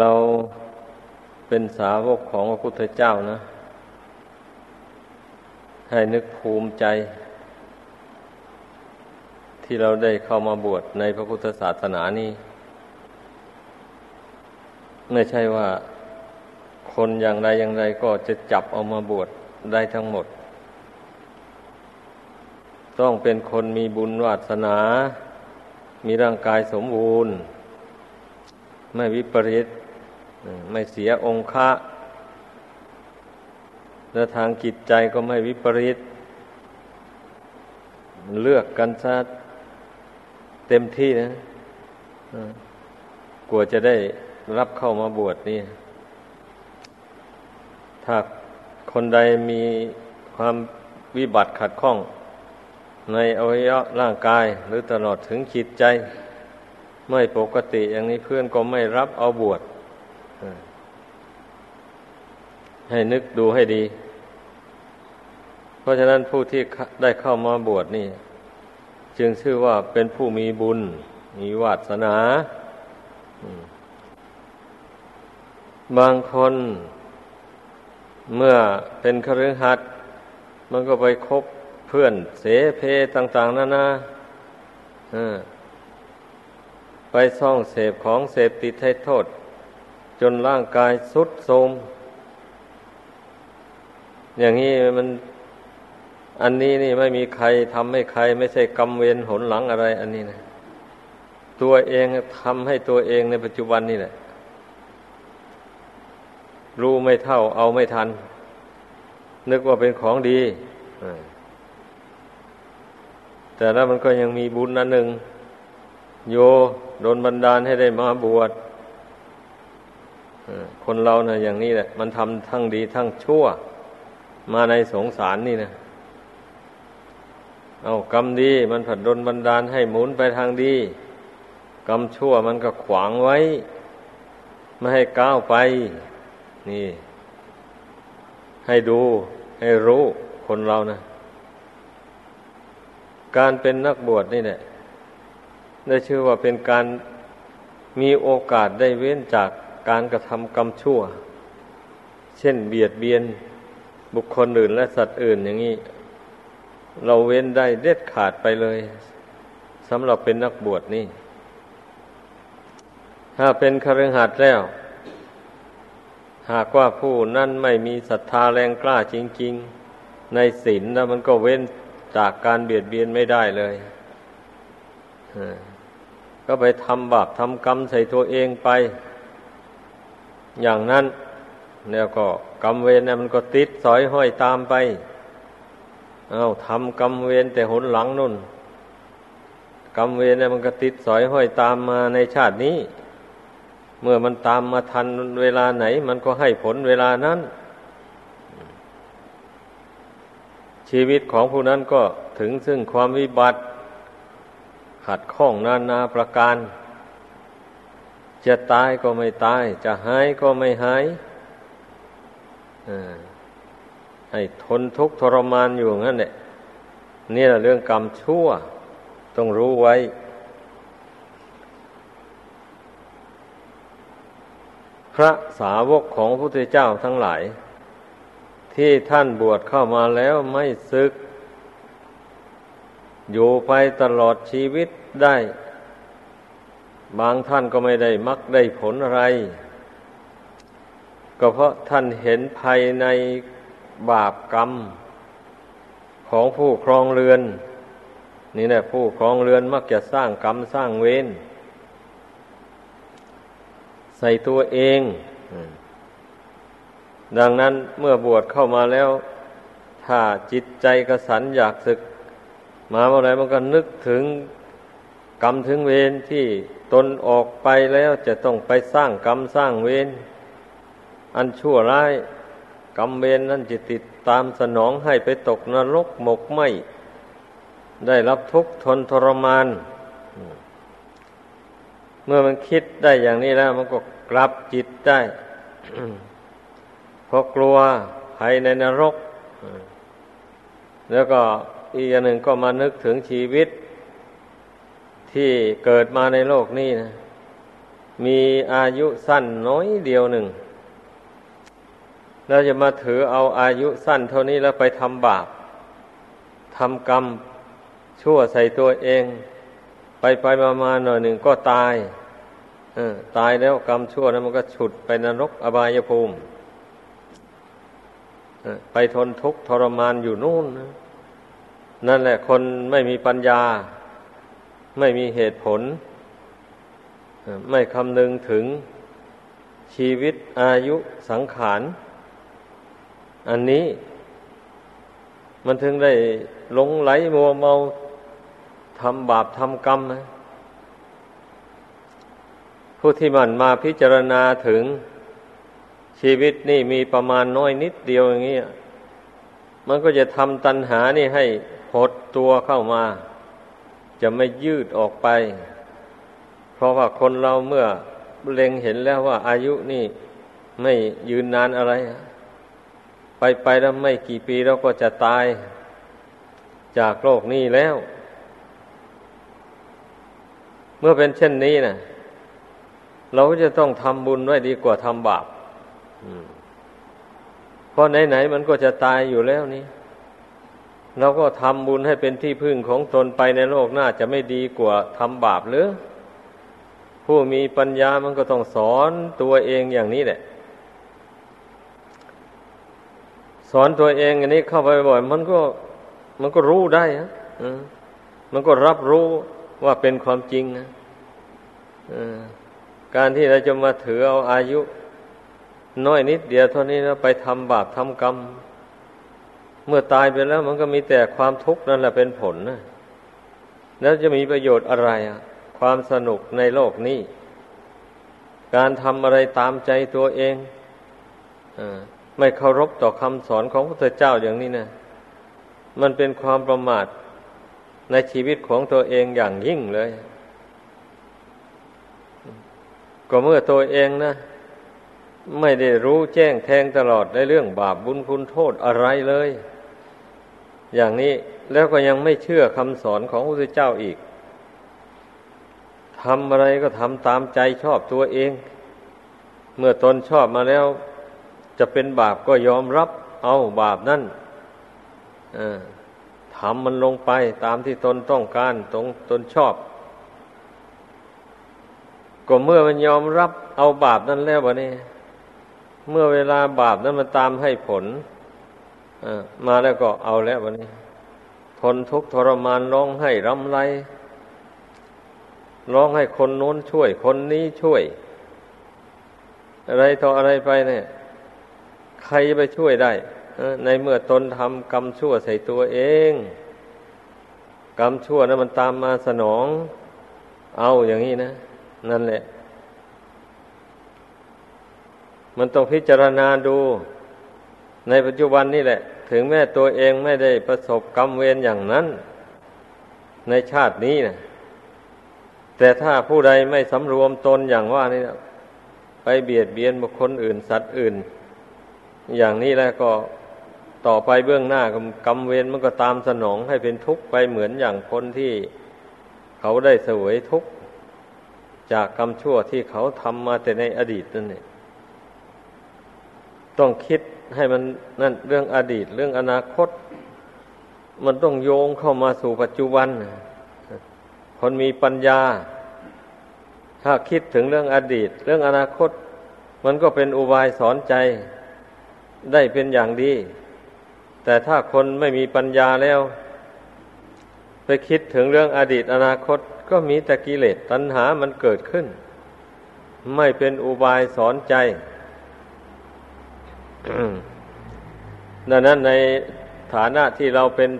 เราเป็นสาวกของพระพุทธเจ้านะ ให้นึกภูมิใจ ที่เราได้เข้ามาบวชในพระพุทธศาสนานี้ไม่ใช่ว่าคนอย่างใดอย่างใดก็จะจับเอามาบวชได้ทั้งหมด ต้องเป็นคนมีบุญวาสนา มีร่างกายสมบูรณ์ ไม่วิปริต ไม่เสียองค์ะและทางจิตใจก็ไม่วิปริต เลือกกันซะเต็มที่นะกลัวจะได้รับเข้ามาบวชนี่ ถ้าคนใดมีความวิบัติขัดข้อง ในอวัยวะร่างกายหรือตลอดถึงจิตใจ ไม่ปกติอย่างนี้เพื่อนก็ไม่รับเอาบวช ให้นึกดูให้ดี เพราะฉะนั้นผู้ที่ได้เข้ามาบวชนี่ จึงชื่อว่าเป็นผู้มีบุญ มีวาสนาบางคนเมื่อเป็นคฤหัสถ์มันก็ไปคบเพื่อนเสเพต่าง ๆนั่นนะไปซ่องเสพของเสพติดให้โทษ จนร่างกายสุดโทรม อย่างนี้มัน อันนี้นี่ไม่มีใครทำให้ใคร ไม่ใช่กรรมเวรหนหลังอะไร อันนี้นะตัวเองทำให้ตัวเองในปัจจุบันนี่แหละรู้ไม่เท่า เอาไม่ทัน นึกว่าเป็นของดีแต่แล้วมันก็ยังมีบุญนันหนึ่ง โยโดนบันดาลให้ได้มาบวชคนเราเนะ่ะอย่างนี้แหละ มันทำทั้งดีทั้งชั่ว มาในสงสารนี่นะ เอากรรมดีมันผัดดนบันดาลให้หมุนไปทางดี กรรมชั่วมันก็ขวางไว้ ไม่ให้ก้าวไป นี่ ให้ดูให้รู้คนเรานะ การเป็นนักบวชนี่แหละได้ชื่อว่าเป็นการมีโอกาสได้เว้นจากการกระทำกรรมชั่ว เช่นเบียดเบียน บุคคลอื่นและสัตว์อื่นอย่างนี้ เราเว้นได้เด็ดขาดไปเลยสำหรับเป็นนักบวชนี่ ถ้าเป็นคฤหัสถ์แล้ว หากว่าผู้นั่นไม่มีศรัทธาแรงกล้าจริง ๆ ในศีลแล้วมันก็เว้นจากการเบียดเบียนไม่ได้เลยก็ไปทำบาปทำกรรมใส่ตัวเองไป อย่างนั้น แล้วก็กรรมเวรเนี่ยมันก็ติดสอยห้อยตามไป เอาทำกรรมเวรแต่หนหลังนุ่นกรรมเวรเนี่ยมันก็ติดสอยห้อยตามมาในชาตินี้ เมื่อมันตามมาทันเวลาไหน มันก็ให้ผลเวลานั้น ชีวิตของผู้นั้นก็ถึงซึ่งความวิบัติ ขัดข้องนานาประการ จะตายก็ไม่ตาย จะหายก็ไม่หาย ให้ทนทุกข์ทรมานอยู่งั้นเนี่ยนี่แหละเรื่องกรรมชั่ว ต้องรู้ไว้ พระสาวกของพระพุทธเจ้าทั้งหลาย ที่ท่านบวชเข้ามาแล้วไม่ซึก อยู่ไปตลอดชีวิตได้ บางท่านก็ไม่ได้มักได้ผลอะไร ก็เพราะท่านเห็นภายในบาปกรรม ของผู้ครองเรือน นี่แหละผู้ครองเรือนมักจะสร้างกรรมสร้างเวรใส่ตัวเอง ดังนั้นเมื่อบวชเข้ามาแล้ว ถ้าจิตใจกระสันอยากศึก มาเมื่อไรมันก็นึกถึงกรรมถึงเวรที่ตนออกไปแล้วจะต้องไปสร้างกรรมสร้างเวร อันชั่วร้ายกรรมเวรนั้นจะติดตามสนองให้ไปตกนรกหมกไหมได้รับทุกข์ทนทรมาน เมื่อมันคิดได้อย่างนี้แล้ว มันก็กลับจิตได้เพราะกลัวภัยในนรก แล้วก็อีกอย่างหนึ่งก็มานึกถึงชีวิต ที่เกิดมาในโลกนี้นะมีอายุสั้นน้อยเดียวหนึ่ง เราจะมาถือเอาอายุสั้นเท่านี้แล้วไปทำบาปทำกรรมชั่วใส่ตัวเอง ไปไปมามาหน่อยหนึ่งก็ตายตายแล้วกรรมชั่วนั้นมันก็ฉุดไปนรกอบายภูมิไปทนทุกข์ทรมานอยู่นู่นนะนั่นแหละคนไม่มีปัญญา ไม่มีเหตุผล ไม่คำนึงถึงชีวิตอายุสังขาร อันนี้ มันถึงได้หลงไหลมัวเมาทำบาปทำกรรมนะผู้ที่มันมาพิจารณาถึงชีวิตนี่มีประมาณน้อยนิดเดียวอย่างนี้มันก็จะทำตัณหานี่ให้หดตัวเข้ามา จะไม่ยืดออกไป เพราะว่าคนเราเมื่อเล็งเห็นแล้วว่าอายุนี่ไม่ยืนนานอะไร ไปไปแล้วไม่กี่ปีเราก็จะตายจากโลกนี้แล้ว เมื่อเป็นเช่นนี้นะเราก็จะต้องทำบุญไว้ดีกว่าทำบาปเพราะไหนๆมันก็จะตายอยู่แล้วนี่เราก็ทำบุญให้เป็นที่พึ่งของตนไปในโลกหน้าจะไม่ดีกว่าทำบาปหรือ ผู้มีปัญญามันก็ต้องสอนตัวเองอย่างนี้แหละ สอนตัวเองอันนี้เข้าไปบ่อย มันก็มันก็รู้ได้ฮะมันก็รับรู้ว่าเป็นความจริงนะการที่เราจะมาถือเอาอายุ น้อยนิดเดียวเท่านี้แล้วไปทำบาปทำกรรม เมื่อตายไปแล้ว มันก็มีแต่ความทุกข์นั่นแหละเป็นผลนะแล้วจะมีประโยชน์อะไรอะ ความสนุกในโลกนี้ การทำอะไรตามใจตัวเองอ ไม่เคารพต่อคำสอนของพระพุทธเจ้าอย่างนี้นะมันเป็นความประมาทในชีวิตของตัวเองอย่างยิ่งเลย ก็เมื่อตัวเองนะ ไม่ได้รู้แจ้งแทงตลอดในเรื่องบาปบุญคุณโทษอะไรเลย อย่างนี้แล้วก็ยังไม่เชื่อคำสอนของพระพุทธเจ้าอีกทำอะไรก็ทำตามใจชอบตัวเอง เมื่อตนชอบมาแล้ว จะเป็นบาปก็ยอมรับ เอาบาปนั่นทำมันลงไปตามที่ตนต้องการตรงตนชอบ ก็เมื่อมันยอมรับเอาบาปนั้นแล้ววะนี่เมื่อเวลาบาปนั้นมันตามให้ผลมาแล้วก็เอาแล้ววันนี้ ทนทุกข์ทรมานร้องให้รำไรร้องให้คนโน้นช่วยคนนี้ช่วย อะไรต่ออะไรไปเนี่ย ใครไปช่วยได้ในเมื่อตนทำกรรมชั่วใส่ตัวเอง กรรมชั่วนะั้นมันตามมาสนอง เอาอย่างนี้นะ นั่นแหละ มันต้องพิจารณาดู ในปัจจุบันนี่แหละ ถึงแม้ตัวเองไม่ได้ประสบกรรมเวรอย่างนั้น ในชาตินี้นะแต่ถ้าผู้ใดไม่สำรวมตนอย่างว่านี่นะไปเบียดเบียนบุคคลอื่นสัตว์อื่น อย่างนี้แล้วก็ต่อไปเบื้องหน้ากรรมเวรมันก็ตามสนองให้เป็นทุกข์ไปเหมือนอย่างคนที่เขาได้เสวยทุกข์จากกรรมชั่วที่เขาทำมาแต่ในอดีตนั่นเองต้องคิดให้มันนั่นเรื่องอดีต เรื่องอนาคต มันต้องโยงเข้ามาสู่ปัจจุบัน คนมีปัญญา ถ้าคิดถึงเรื่องอดีต เรื่องอนาคต มันก็เป็นอุบายสอนใจ ได้เป็นอย่างดี แต่ถ้าคนไม่มีปัญญาแล้ว ไปคิดถึงเรื่องอดีตอนาคตก็มีแต่กิเลสตัณหามันเกิดขึ้น ไม่เป็นอุบายสอนใจดังนั้นในฐานะที่เราเป็น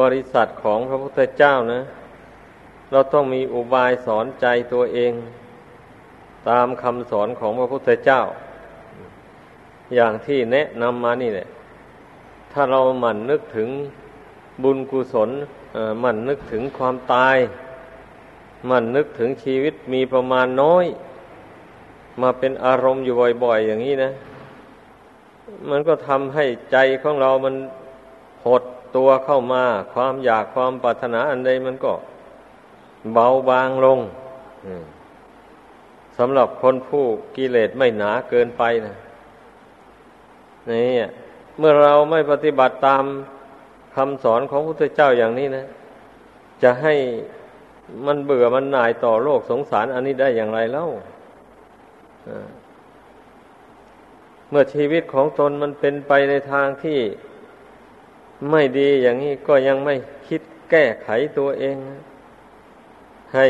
บริษัทของพระพุทธเจ้านะ เราต้องมีอุบายสอนใจตัวเอง ตามคำสอนของพระพุทธเจ้า อย่างที่แนะนำมานี่แหละถ้าเราหมั่นนึกถึงบุญกุศลหมั่นนึกถึงความตาย หมั่นนึกถึงชีวิตมีประมาณน้อย มาเป็นอารมณ์อยู่บ่อยๆ อย่างนี้นะ มันก็ทำให้ใจของเรามันหดตัวเข้ามา ความอยากความปรารถนาอันใดมันก็เบาบางลงสำหรับคนผู้กิเลสไม่หนาเกินไปนะ นี่เมื่อเราไม่ปฏิบัติตามคำสอนของพระพุทธเจ้าอย่างนี้นะ จะให้มันเบื่อมันหน่ายต่อโลกสงสารอันนี้ได้อย่างไรเล่าเมื่อชีวิตของตนมันเป็นไปในทางที่ไม่ดีอย่างนี้ก็ยังไม่คิดแก้ไขตัวเอง ให้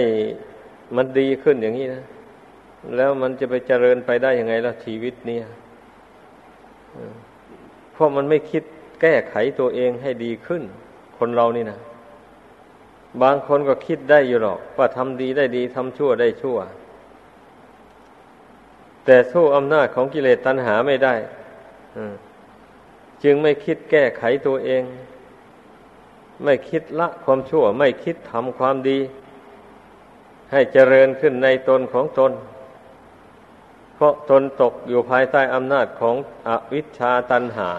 มันดีขึ้นอย่างนี้นะ แล้วมันจะไปเจริญไปได้ยังไงล่ะชีวิตเนี่ย เพราะมันไม่คิดแก้ไขตัวเองให้ดีขึ้น คนเรานี่นะบางคนก็คิดได้อยู่หรอก ว่าทำดีได้ดีทำชั่วได้ชั่ว แต่สู้อำนาจของกิเลสตัณหาไม่ได้จึงไม่คิดแก้ไขตัวเอง ไม่คิดละความชั่ว ไม่คิดทำความดี ให้เจริญขึ้นในตนของตน เพราะตนตกอยู่ภายใต้อำนาจของอวิชชาตันหา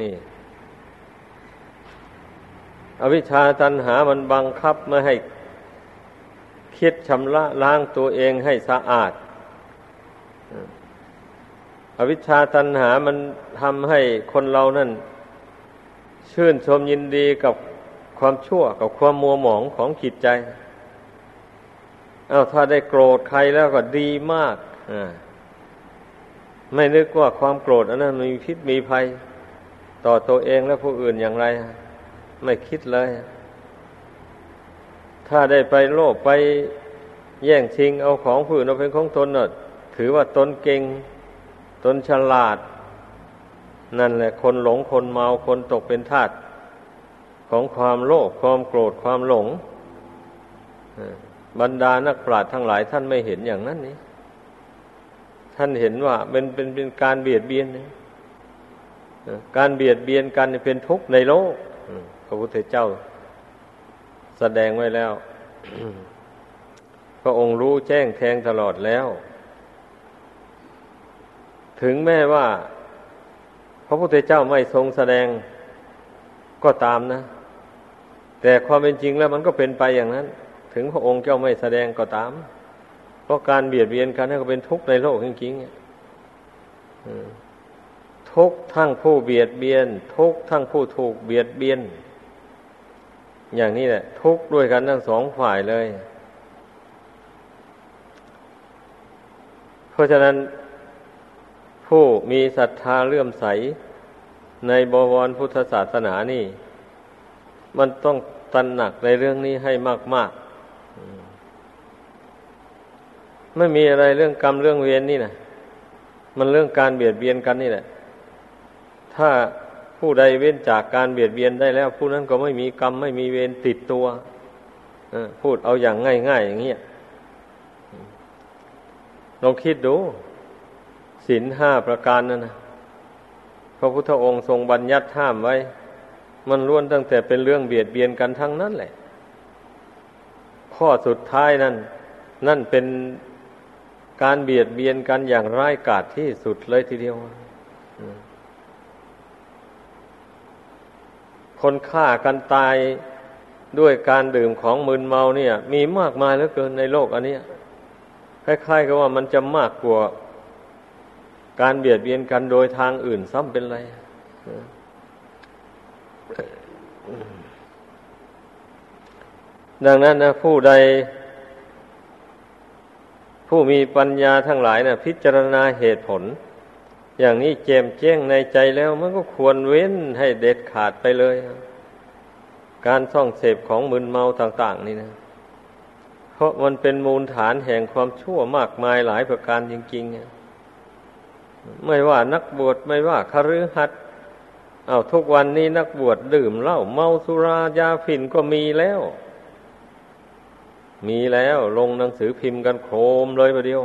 นี่ อวิชชาตันหามันบังคับไม่ให้คิดชำระล้างตัวเองให้สะอาด อวิชชาตันหามันทำให้คนเรานั่น ชื่นชมยินดีกับความชั่วกับความมัวหมองของจิตใจ เอาถ้าได้โกรธใครแล้วก็ดีมาก ไม่นึกว่าความโกรธอันนั้นมีพิษมีภัย ต่อตัวเองและผู้อื่นอย่างไร ไม่คิดเลย ถ้าได้ไปโลภไปแย่งชิง เอาของผู้อื่นเอาเป็นของตนน่ะถือว่าตนเก่ง ตนฉลาด นั่นแหละ คนหลงคนเมาคนตกเป็นทาสของความโลภความโกรธความหลงบรรดานักปราชญ์ทั้งหลายท่านไม่เห็นอย่างนั้นนี่ ท่านเห็นว่าเป็นเป็นเป็นการเบียดเบียนนี่การเบียดเบียนกันเป็นทุกข์ในโลกพระพุทธเจ้า แสดงไว้แล้ว พระองค์รู้แจ้งแทงตลอดแล้ว ถึงแม้ว่า พระพุทธเจ้าไม่ทรงแสดงก็ตามนะ แต่ความเป็นจริงแล้วมันก็เป็นไปอย่างนั้น ถึงพระองค์เจ้าไม่แสดงก็ตาม เพราะการเบียดเบียนกันนี่นก็เป็นทุกข์ในโลกจริงๆทุกทั้งผู้เบียดเบียน ทุกทั้งผู้ถูกเบียดเบียน อย่างนี้แหละ ทุกด้วยกันทั้งสองฝ่ายเลย เพราะฉะนั้น ผู้มีศรัทธาเลื่อมใส ในบวรพุทธศาสนานี่ มันต้องตระหนักในเรื่องนี้ให้มาก ๆ ไม่มีอะไรเรื่องกรรมเรื่องเวรนนี่นะมันเรื่องการเบียดเบียนกันนี่แหละ ถ้าผู้ใดเว้นจากการเบียดเบียนได้แล้ว ผู้นั้นก็ไม่มีกรรมไม่มีเวรติดตัวพูดเอาอย่างง่ายๆอย่างเนี้ลองคิดดูศีลห้าประการนั่นนะพระพุทธองค์ทรงบัญญัติห้ามไว้ มันล้วนตั้งแต่เป็นเรื่องเบียดเบียนกันทั้งนั้นแหละ ข้อสุดท้ายนั่น นั่นเป็น การเบียดเบียนกันอย่างร้ายกาจที่สุดเลยทีเดียว คนฆ่ากันตายด้วยการดื่มของมึนเมาเนี่ย มีมากมายเหลือเกินในโลกอันนี้คล้ายๆกับว่ามันจะมากกว่าการเบียดเบียนกันโดยทางอื่นซ้ำเป็นไร ดังนั้นนะผู้ใด ผู้มีปัญญาทั้งหลายนะพิจารณาเหตุผล อย่างนี้เจมแจ้งในใจแล้ว มันก็ควรเว้นให้เด็ดขาดไปเลย การท่องเสพของมึนเมาต่าง ๆ นี่นะ เพราะมันเป็นมูลฐานแห่งความชั่วมากมายหลายประการจริงๆไม่ว่านักบวชไม่ว่าคฤหัสถ์เอาทุกวันนี้นักบวชดื่มเหล้าเมาสุรายาฝิ่นก็มีแล้ว มีแล้วลงหนังสือพิมพ์กันโครมเลยประเดียว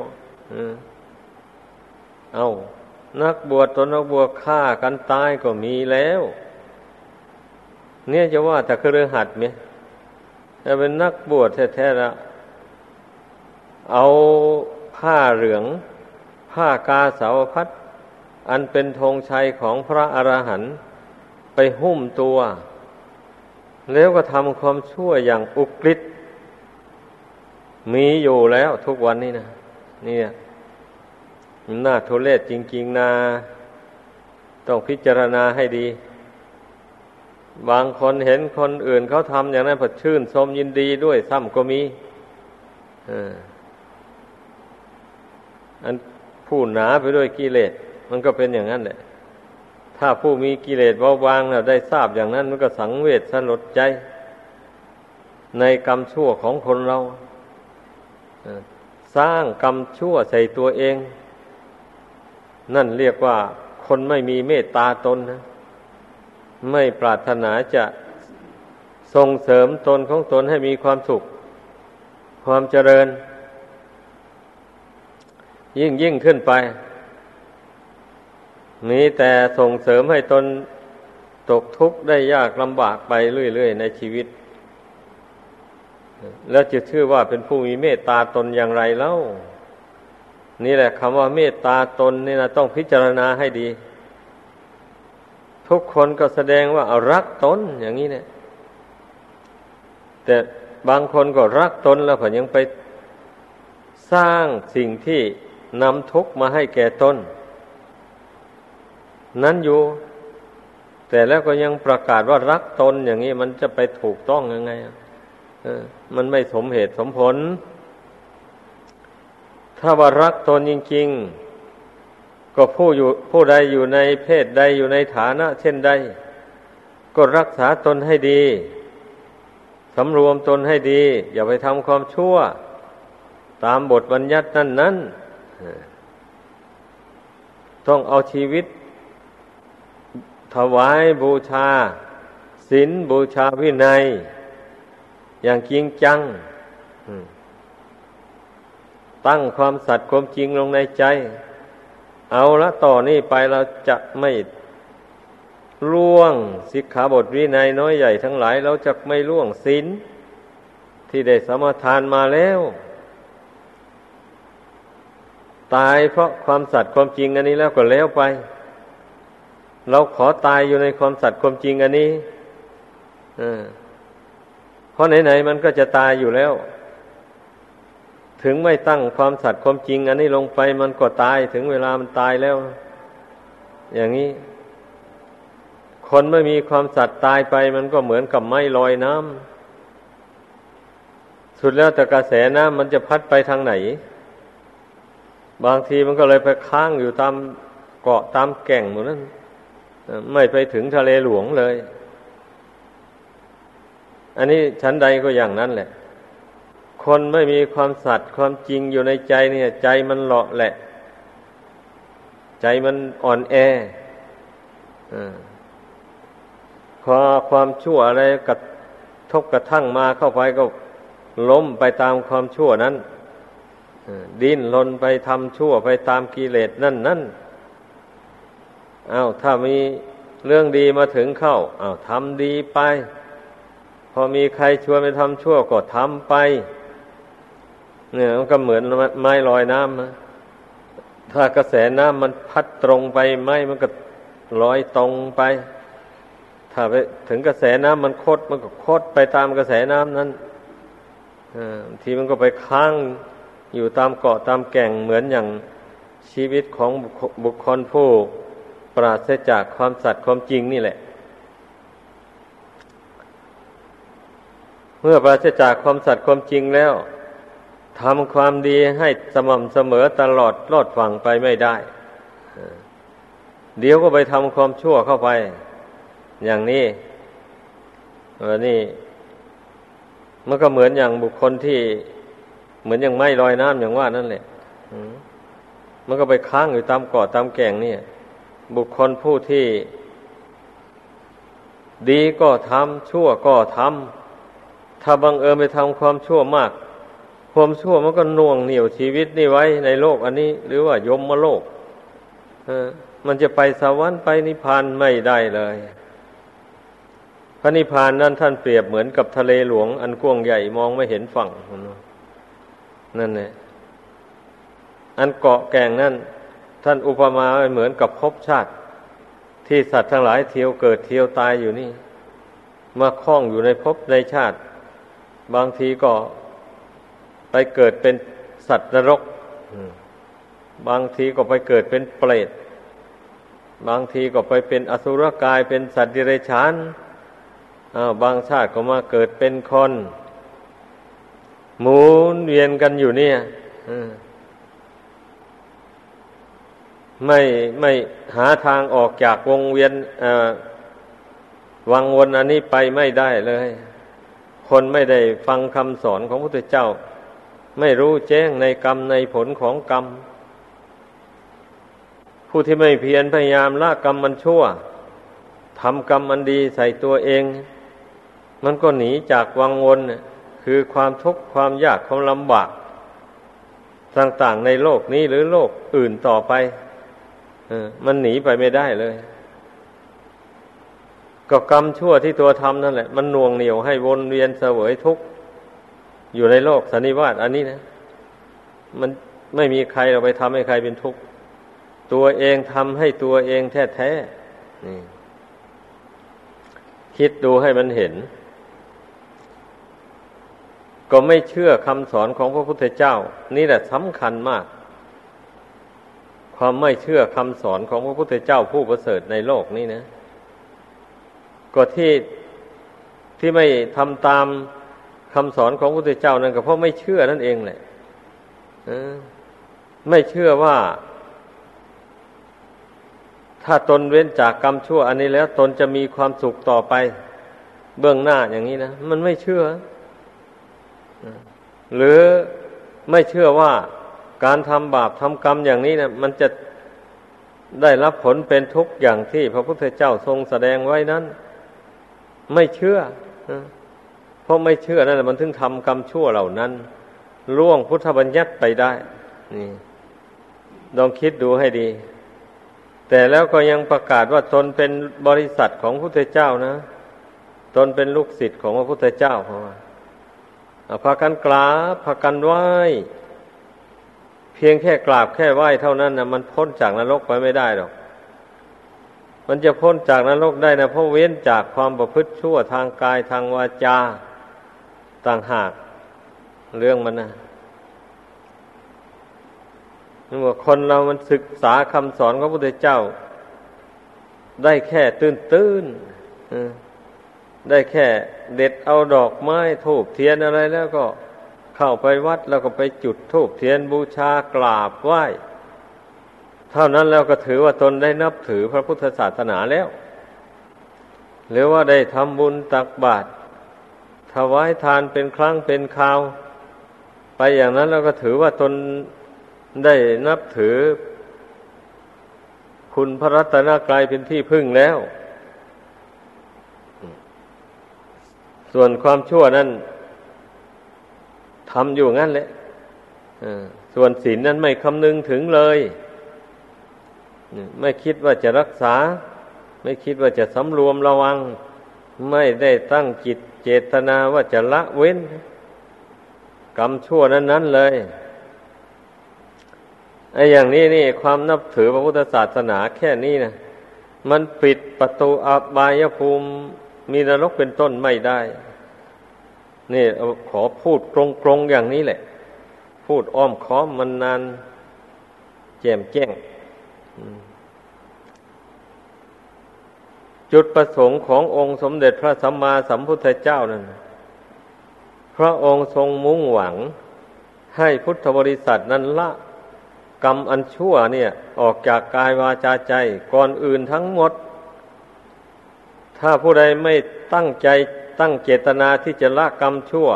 เอานักบวชตนนักบวชฆ่ากันตายก็มีแล้ว เนี่ยจะว่าแต่คฤหัสถ์ไหมแต่เป็นนักบวชแท้ๆแล้วเอาผ้าเหลือง ผ้ากาสาวพัดอันเป็นธงชัยของพระอรหันต์ไปหุ้มตัว แล้วก็ทำความชั่วอย่างอุกฤษ มีอยู่แล้วทุกวันนี้นะนี่น่าทุเลศจริง ๆนะต้องพิจารณาให้ดี บางคนเห็นคนอื่นเขาทำอย่างนั้นผัดชื่นชมยินดีด้วยซ้ำก็มีอันผู้หนาไปด้วยกิเลสมันก็เป็นอย่างนั้นแหละ ถ้าผู้มีกิเลสเบาบางแล้วได้ทราบอย่างนั้น มันก็สังเวชสลดใจ ในกรรมชั่วของคนเรา สร้างกรรมชั่วใส่ตัวเอง นั่นเรียกว่าคนไม่มีเมตตาตนนะ ไม่ปรารถนาจะส่งเสริมตนของตนให้มีความสุข ความเจริญ ยิ่งยิ่งขึ้นไป มีแต่ส่งเสริมให้ตนตกทุกข์ได้ยากลำบากไปเรื่อยๆในชีวิต แล้วจะชื่อว่าเป็นผู้มีเมตตาตนอย่างไรเล่า นี่แหละคำว่าเมตตาตนนี่นะต้องพิจารณาให้ดี ทุกคนก็แสดงว่ารักตนอย่างนี้เนี่ย แต่บางคนก็รักตนแล้วผยังไปสร้างสิ่งที่นำทุกข์มาให้แก่ตนนั้นอยู่ แต่แล้วก็ยังประกาศว่ารักตนอย่างนี้มันจะไปถูกต้องยังไงอะ มันไม่สมเหตุสมผล ถ้าว่ารักตนจริง ๆ ก็ผู้อยู่ผู้ใดอยู่ในเพศใดอยู่ในฐานะ เช่นใด ก็รักษาตนให้ดีสำรวมตนให้ดี อย่าไปทำความชั่ว ตามบทบัญญัตินั้นนั้นต้องเอาชีวิต ถวายบูชาศีลบูชาวินัย อย่างจริงจังตั้งความสัตย์ความจริงลงในใจ เอาละต่อนี้ไปเราจะไม่ล่วงสิกขาบทวินัยน้อยใหญ่ทั้งหลาย เราจะไม่ล่วงศีลที่ได้สมทานมาแล้ว ตายเพราะความสัตย์ความจริงอันนี้แล้วก็แล้วไป เราขอตายอยู่ในความสัตย์ความจริงอันนี้อ่า เพราะไหนๆมันก็จะตายอยู่แล้ว ถึงไม่ตั้งความสัตย์ความจริง อันนี้ลงไปมันก็ตายถึงเวลามันตายแล้ว อย่างนี้ คนไม่มีความสัตย์ตายไป มันก็เหมือนกับไม้ลอยน้ำสุดแล้วแต่กระแสน้ำมันจะพัดไปทางไหน บางทีมันก็เลยไปค้างอยู่ตามเกาะตามแก่งหมดนั้นไม่ไปถึงทะเลหลวงเลย อันนี้ชั้นใดก็อย่างนั้นแหละ คนไม่มีความสัตย์ความจริงอยู่ในใจเนี่ย ใจมันเลาะแหละ ใจมันอ่อนแอพอความชั่วอะไรกระทบกระทั่งมาเข้าไปก็ล้มไปตามความชั่วนั้นดิ้นรนไปทำชั่วไปตามกิเลสนั่นนั่นอา้าวถ้ามีเรื่องดีมาถึงเข้าอา้าวทำดีไป อมีใครชวนไปทำชั่วก็ทำไป เนี่ยมันก็เหมือนไม้ลอยน้ำนะถ้ากระแสน้ำมันพัดตรงไปไม้มันก็ลอยตรงไป ถ้าไปถึงกระแสน้ำมันโคดมันก็โคดไปตามกระแสน้ำนั้นทีมันก็ไปค้างอยู่ตามเกาะตามแก่งเหมือนอย่างชีวิตของบุคคลผู้ปราศจากความสัตย์ความจริงนี่แหละ เมื่อปราศจากความสัตย์ความจริงแล้วทำความดีให้สม่ำเสมอตลอดรอดฝั่งไปไม่ได้ เดี๋ยวก็ไปทำความชั่วเข้าไป อย่างนี้เออนี่ มันก็เหมือนอย่างบุคคลที่ เหมือนอย่างไม้ลอยน้ำอย่างว่านั่นแหละมันก็ไปค้างอยู่ตามเกาะตามแก่งนี่บุคคลผู้ที่ ดีก็ทำชั่วก็ทำ ถ้าบังเอิญไปทำความชั่วมาก ความชั่วมันก็น่วงเหนี่ยวชีวิตนี่ไว้ในโลกอันนี้ หรือว่ายมมาโลกมันจะไปสวรรค์ไปนิพพานไม่ได้เลย พระนิพพานนั้นท่านเปรียบเหมือนกับทะเลหลวง อันกว้างใหญ่มองไม่เห็นฝั่งนั่นแหละอันเกาะแก่งนั่นท่านอุปมาเหมือนกับภพชาติ ที่สัตว์ทั้งหลายเที่ยวเกิดเที่ยวตายอยู่นี่ มาคล้องอยู่ในภพในชาติ บางทีก็ไปเกิดเป็นสัตว์นรก บางทีก็ไปเกิดเป็นเปรต บางทีก็ไปเป็นอสุรกายเป็นสัตว์ดิเรกชันบางชาติก็มาเกิดเป็นคน หมุนเวียนกันอยู่เนี่ยไม่ไม่หาทางออกจากวงเวียนวังวนอันนี้ไปไม่ได้เลย คนไม่ได้ฟังคำสอนของพระพุทธเจ้า ไม่รู้แจ้งในกรรมในผลของกรรม ผู้ที่ไม่เพียรพยายามละกรรมมันชั่วทำกรรมมันดีใส่ตัวเอง มันก็หนีจากวังวนคือความทุกข์ความยากความลำบาก ต่างๆในโลกนี้หรือโลกอื่นต่อไปมันหนีไปไม่ได้เลย ก็กรรมชั่วที่ตัวทำนั่นแหละ มันน่วงเหนียวให้วนเวียนเสวยทุกข์อยู่ในโลกสันนิวาตอันนี้นะ มันไม่มีใครเราไปทำให้ใครเป็นทุกข์ตัวเองทำให้ตัวเองแท้ๆคิดดูให้มันเห็น ก็ไม่เชื่อคำสอนของพระพุทธเจ้า นี่แหละสำคัญมาก ความไม่เชื่อคำสอนของพระพุทธเจ้าผู้ประเสริฐในโลกนี้นะ ก็ที่ที่ไม่ทำตามคำสอนของพระพุทธเจ้านั่นก็เพราะไม่เชื่อนั่นเองแหละไม่เชื่อว่า ถ้าตนเว้นจากกรรมชั่ว อันนี้แล้ว ตนจะมีความสุขต่อไป เบื้องหน้าอย่างนี้นะมันไม่เชื่อหรือไม่เชื่อว่าการทำบาปทำกรรมอย่างนี้นะมันจะได้รับผลเป็นทุกข์อย่างที่พระพุทธเจ้าทรงแสดงไว้นั้น ไม่เชื่อเพราะไม่เชื่อนั่นแหละมันถึงทำกรรมชั่วเหล่านั้นล่วงพุทธบัญญัติไปได้ นี่ลองคิดดูให้ดี แต่แล้วก็ยังประกาศว่าตนเป็นบริษัทของพระพุทธเจ้านะ ตนเป็นลูกศิษย์ของพระพุทธเจ้าเพราะว่าพากันกราบพากันไหว้ เพียงแค่กราบแค่ไหว้เท่านั้นนะมันพ้นจากนรกไปไม่ได้หรอก มันจะพ้นจากนรกได้นะเพราะเว้นจากความประพฤติชั่วทางกายทางวาจาต่างหาก เรื่องมันนะนี่ว่าคนเรามันศึกษาคำสอนของพระพุทธเจ้า ได้แค่ตื้นตื้นได้แค่เด็ดเอาดอกไม้ทูบเทียนอะไรแล้วก็เข้าไปวัดแล้วก็ไปจุดธูปเทียนบูชากราบไหว้ ท่านั้นแล้วก็ถือว่าตนได้นับถือพระพุทธศาสนาแล้ว หรือว่าได้ทำบุญตักบาตรถวายทานเป็นครั้งเป็นคราว ไปอย่างนั้นแล้วก็ถือว่าตนได้นับถือ คุณพระรัตนกรายเป็นที่พึ่งแล้ว ส่วนความชั่วนั้นทำอยู่งั้นแหละส่วนศีลนั้นไม่คำนึงถึงเลย ไม่คิดว่าจะรักษา ไม่คิดว่าจะสำรวมระวัง ไม่ได้ตั้งจิตเจตนาว่าจะละเว้น กรรมชั่วนั้นนั้นเลยไอ้อย่างนี้นี่ความนับถือพระพุทธศาสนาแค่นี้นะมันปิดประตูอบายภูมิมีนรกเป็นต้นไม่ได้ นี่ขอพูดตรงๆอย่างนี้แหละ พูดอ้อมค้อมมันนาน แจ่มแจ้ง จุดประสงค์ขององค์สมเด็จพระสัมมาสัมพุทธเจ้านั้นพระองค์ทรงมุ่งหวัง ให้พุทธบริษัทนั้นละ กรรมอันชั่วเนี่ย ออกจากกายวาจาใจก่อนอื่นทั้งหมด ถ้าผู้ใดไม่ตั้งใจตั้งเจตนาที่จะละกรรมชั่ว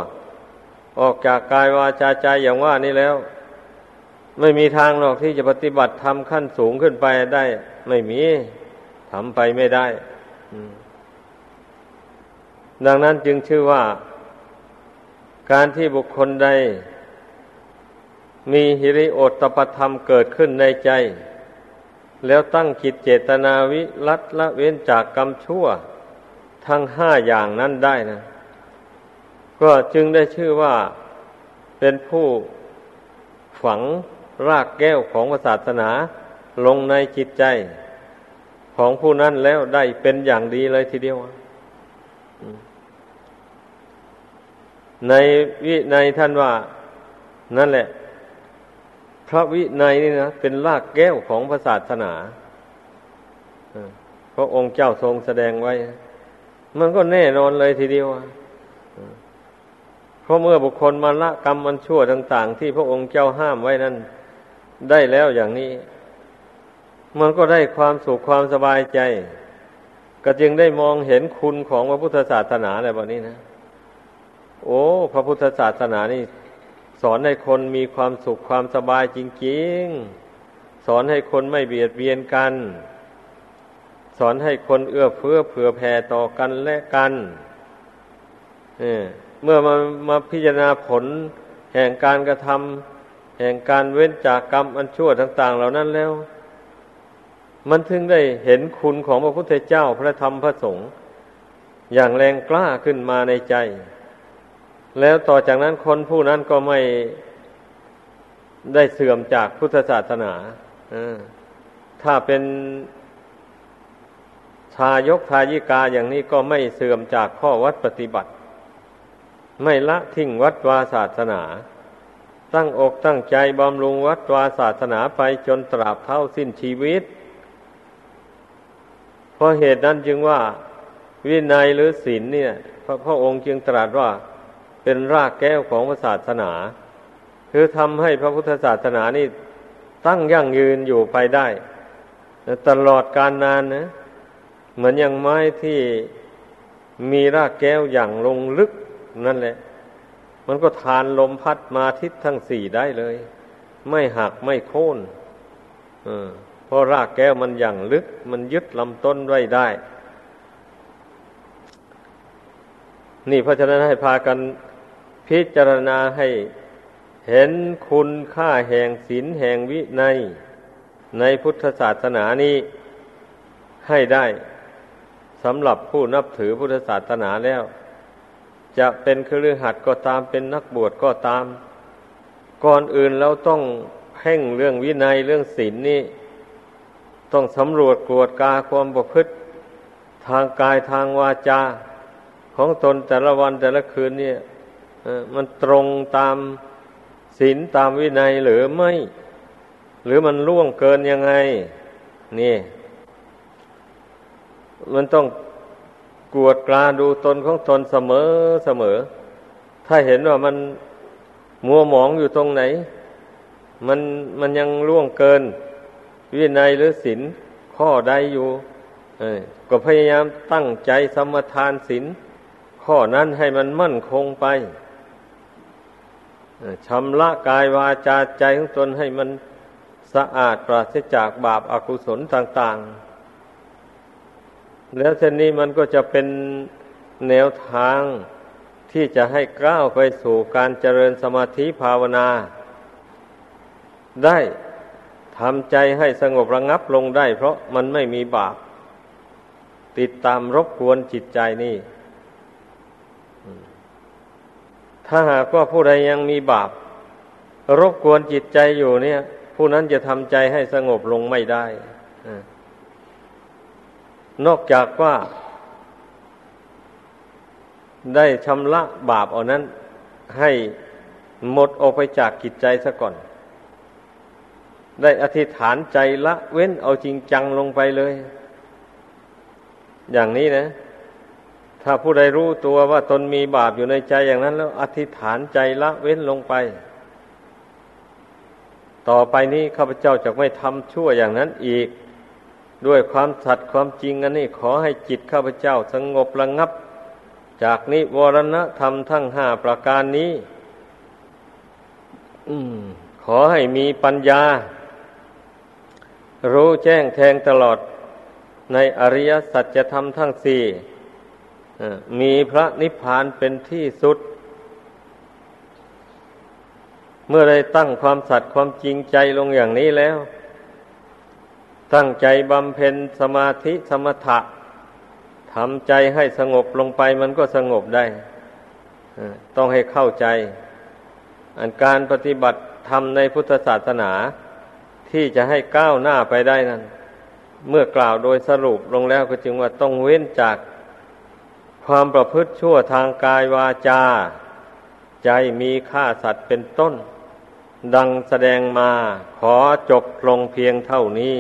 ออกจากกายวาจาใจอย่างว่านี้แล้ว ไม่มีทางหรอกที่จะปฏิบัติทำขั้นสูงขึ้นไปได้ ไม่มีทำไปไม่ได้ดังนั้นจึงชื่อว่า การที่บุคคลใด มีหิริโอตปธรรมเกิดขึ้นในใจ แล้วตั้งจิตเจตนาวิรัตละเว้นจากกรรมชั่ว ทั้งห้าอย่างนั้นได้นะ ก็จึงได้ชื่อว่าเป็นผู้ฝัง รากแก้วของศาสนาลงในจิตใจ ของผู้นั้นแล้วได้เป็นอย่างดีเลยทีเดียว ในวิในท่านว่า นั่นแหละ พระวิในนี่นะเป็นรากแก้วของศาสนาพระองค์เจ้าทรงแสดงไว้ มันก็แน่นอนเลยทีเดียวเพราะเมื่อบุคคลมาละกรรมมันชั่วต่าง ๆ ที่พระองค์เจ้าห้ามไว้นั้น ได้แล้วอย่างนี้ มันก็ได้ความสุขความสบายใจ ก็จึงได้มองเห็นคุณของพระพุทธศาสนาอะไรแบบนี้นะ โอ้ พระพุทธศาสนานี่สอนให้คนมีความสุขความสบายจริง ๆ สอนให้คนไม่เบียดเบียนกัน สอนให้คนเอื้อเฟื้อเผื่อแผ่ต่อกันและกันเมื่อมามาพิจารณาผลแห่งการกระทำ แห่งการเว้นจากกรรมอันชั่วต่าง ๆ เหล่านั้นแล้ว มันถึงได้เห็นคุณของพระพุทธเจ้าพระธรรมพระสงฆ์อย่างแรงกล้าขึ้นมาในใจ แล้วต่อจากนั้นคนผู้นั้นก็ไม่ได้เสื่อมจากพุทธศาสนาถ้าเป็นทายกทายิกาอย่างนี้ก็ไม่เสื่อมจากข้อวัดปฏิบัติ ไม่ละทิ้งวัดวาศาสนา ตั้งอกตั้งใจบำรุงวัดวาศาสนาไปจนตราบเท่าสิ้นชีวิต เพราะเหตุนั้นจึงว่า วินัยหรือศีลเนี่ย พระพระองค์จึงตรัสว่าเป็นรากแก้วของศาสนา คือทำให้พระพุทธศาสนานี่ตั้งยั่งยืนอยู่ไปได้ ตลอดกาลนานนะเหมือนอย่างไม้ที่มีรากแก้วอย่างลงลึกนั่นแหละ มันก็ทานลมพัดมาทิศทั้งสี่ได้เลย ไม่หักไม่โค่นเพราะรากแก้วมันอย่างลึก มันยึดลำต้นไว้ได้ นี่เพราะฉะนั้นให้พากันพิจารณาให้เห็นคุณค่าแห่งศีลแห่งวิในในพุทธศาสนานี้ให้ได้สำหรับผู้นับถือพุทธศาสนาแล้ว จะเป็นครือหัดก็ตามเป็นนักบวชก็ตาม ก่อนอื่นเราต้องเพ่งเรื่องวินัยเรื่องศีลนนี่ต้องสำรวจกวดกาความประพฤติ ทางกายทางวาจา ของตนแต่ละวันแต่ละคืนเนี่ยมันตรงตามศีลตามวินัยหรือไม่ หรือมันล่วงเกินยังไง นี่ มันต้อง กวดกลาดูตนของตนเสมอเสมอ ถ้าเห็นว่ามันมัวหมองอยู่ตรงไหน มันมันยังล่วงเกิน วินัยหรือศีลข้อใดอยู่ก็พยายามตั้งใจสมทานศีลข้อนั้นให้มันมั่นคงไปชำระกายวาจาใจของตนให้มันสะอาดปราศจากบาปอากุศลต่าง ๆ แล้วเช่นนี้มันก็จะเป็นแนวทางที่จะให้ก้าวไปสู่การเจริญสมาธิภาวนา ได้ทำใจให้สงบระงับลงได้ เพราะมันไม่มีบาป ติดตามรบกวนจิตใจนี่ ถ้าหากว่าผู้ใดยังมีบาป รบกวนจิตใจอยู่เนี่ย ผู้นั้นจะทำใจให้สงบลงไม่ได้ นอกจากว่าได้ชำระบาปเอานั้น ให้หมดออกไปจากกิจใจซะก่อน ได้อธิษฐานใจละเว้นเอาจริงจังลงไปเลย อย่างนี้นะ ถ้าผู้ใดรู้ตัวว่าตนมีบาปอยู่ในใจอย่างนั้น แล้ว อธิษฐานใจละเว้นลงไป ต่อไปนี้ข้าพเจ้าจะไม่ทำชั่วอย่างนั้นอีก ด้วยความสัตย์ความจริงอันนี้ขอให้จิตข้าพเจ้าสงบระงงับ จากนิวรณธรรมทั้งห้าประการนี้ขอให้มีปัญญา รู้แจ้งแทงตลอดในอริยสัจธรรมทั้งสี่มีพระนิพพานเป็นที่สุด เมื่อได้ตั้งความสัตย์ความจริงใจลงอย่างนี้แล้ว ตั้งใจบำเพ็ญสมาธิสมถะทำใจให้สงบลงไปมันก็สงบได้ต้องให้เข้าใจ อันการปฏิบัติธรรมในพุทธศาสนา ที่จะให้ก้าวหน้าไปได้นั้น เมื่อกล่าวโดยสรุปลงแล้วก็จึงว่าต้องเว้นจาก ความประพฤติชั่วทางกายวาจา ใจมีฆ่าสัตว์เป็นต้น ดังแสดงมาขอจบลงเพียงเท่านี้